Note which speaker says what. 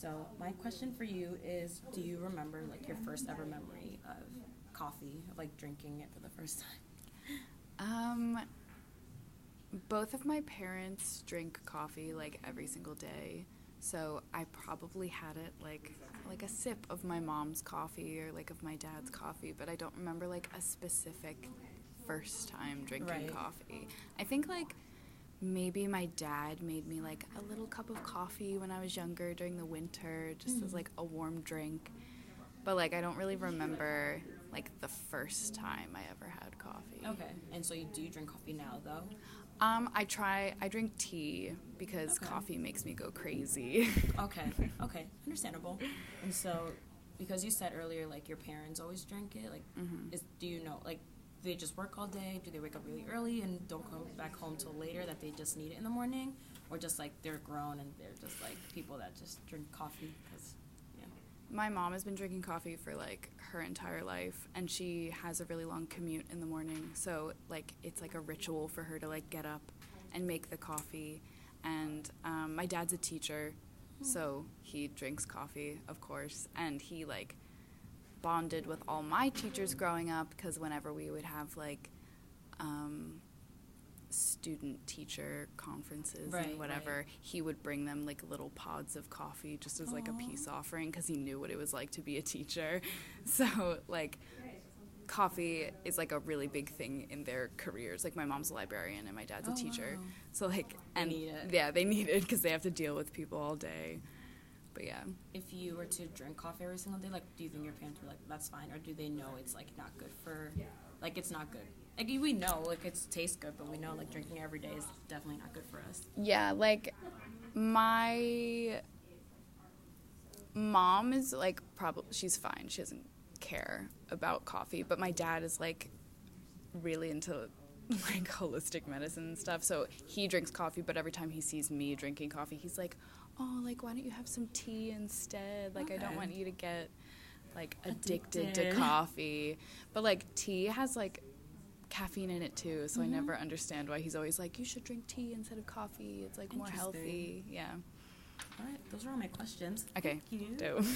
Speaker 1: So my question for you is: Do you remember like your first ever memory of coffee, of like drinking it for the first time?
Speaker 2: Um, both of my parents drink coffee like every single day, so I probably had it like like a sip of my mom's coffee or like of my dad's coffee, but I don't remember like a specific first time drinking
Speaker 1: Right.
Speaker 2: coffee. I think like maybe my dad made me like a little cup of coffee when I was younger during the winter, just as like a warm drink. But like I don't really remember like the first time I ever had coffee.
Speaker 1: Okay. And so you do drink coffee now, though.
Speaker 2: Um, I try. I drink tea because
Speaker 1: Okay.
Speaker 2: coffee makes me go crazy.
Speaker 1: Okay. Okay. Understandable. And so, because you said earlier, like your parents always drink it. Like,
Speaker 2: Mhm.
Speaker 1: is do you know like? Do they just work all day? Do they wake up really early and don't come back home till later that they just need it in the morning, or just like they're grown and they're just like people that just drink coffee because yeah.
Speaker 2: My mom has been drinking coffee for like her entire life, and she has a really long commute in the morning. So like it's like a ritual for her to like get up and make the coffee. And um, my dad's a teacher, so he drinks coffee, of course, and he like bonded with all my teachers growing up because whenever we would have like um, student teacher conferences
Speaker 1: Right,
Speaker 2: and whatever, he would bring them like little pods of coffee just as like a peace offering because he knew what it was like to be a teacher. So like coffee is like a really big thing in their careers. Like my mom's a librarian and my dad's
Speaker 1: Oh,
Speaker 2: a teacher.
Speaker 1: wow.
Speaker 2: So like and yeah, they need it because they have to deal with people all day. But yeah.
Speaker 1: If you were to drink coffee every single day, like, do you think your parents were like, "That's fine," or do they know it's like not good for, like, it's not good? Like we know, like, it tastes good, but we know like drinking every day is definitely not good for us.
Speaker 2: Yeah, like my mom is like probably she's fine. She doesn't care about coffee, but my dad is like really into like holistic medicine and stuff. So he drinks coffee, but every time he sees me drinking coffee, he's like, "Oh, like why don't you have some tea instead? Like I don't want you to get like addicted,
Speaker 1: Addicted.
Speaker 2: to coffee." But like tea has like caffeine in it too, so I
Speaker 1: Mm-hmm.
Speaker 2: never understand why he's always like, "You should drink tea instead of coffee. It's like more healthy." Yeah.
Speaker 1: All right, those are all my questions.
Speaker 2: Okay.
Speaker 1: Thank you.
Speaker 2: Dope.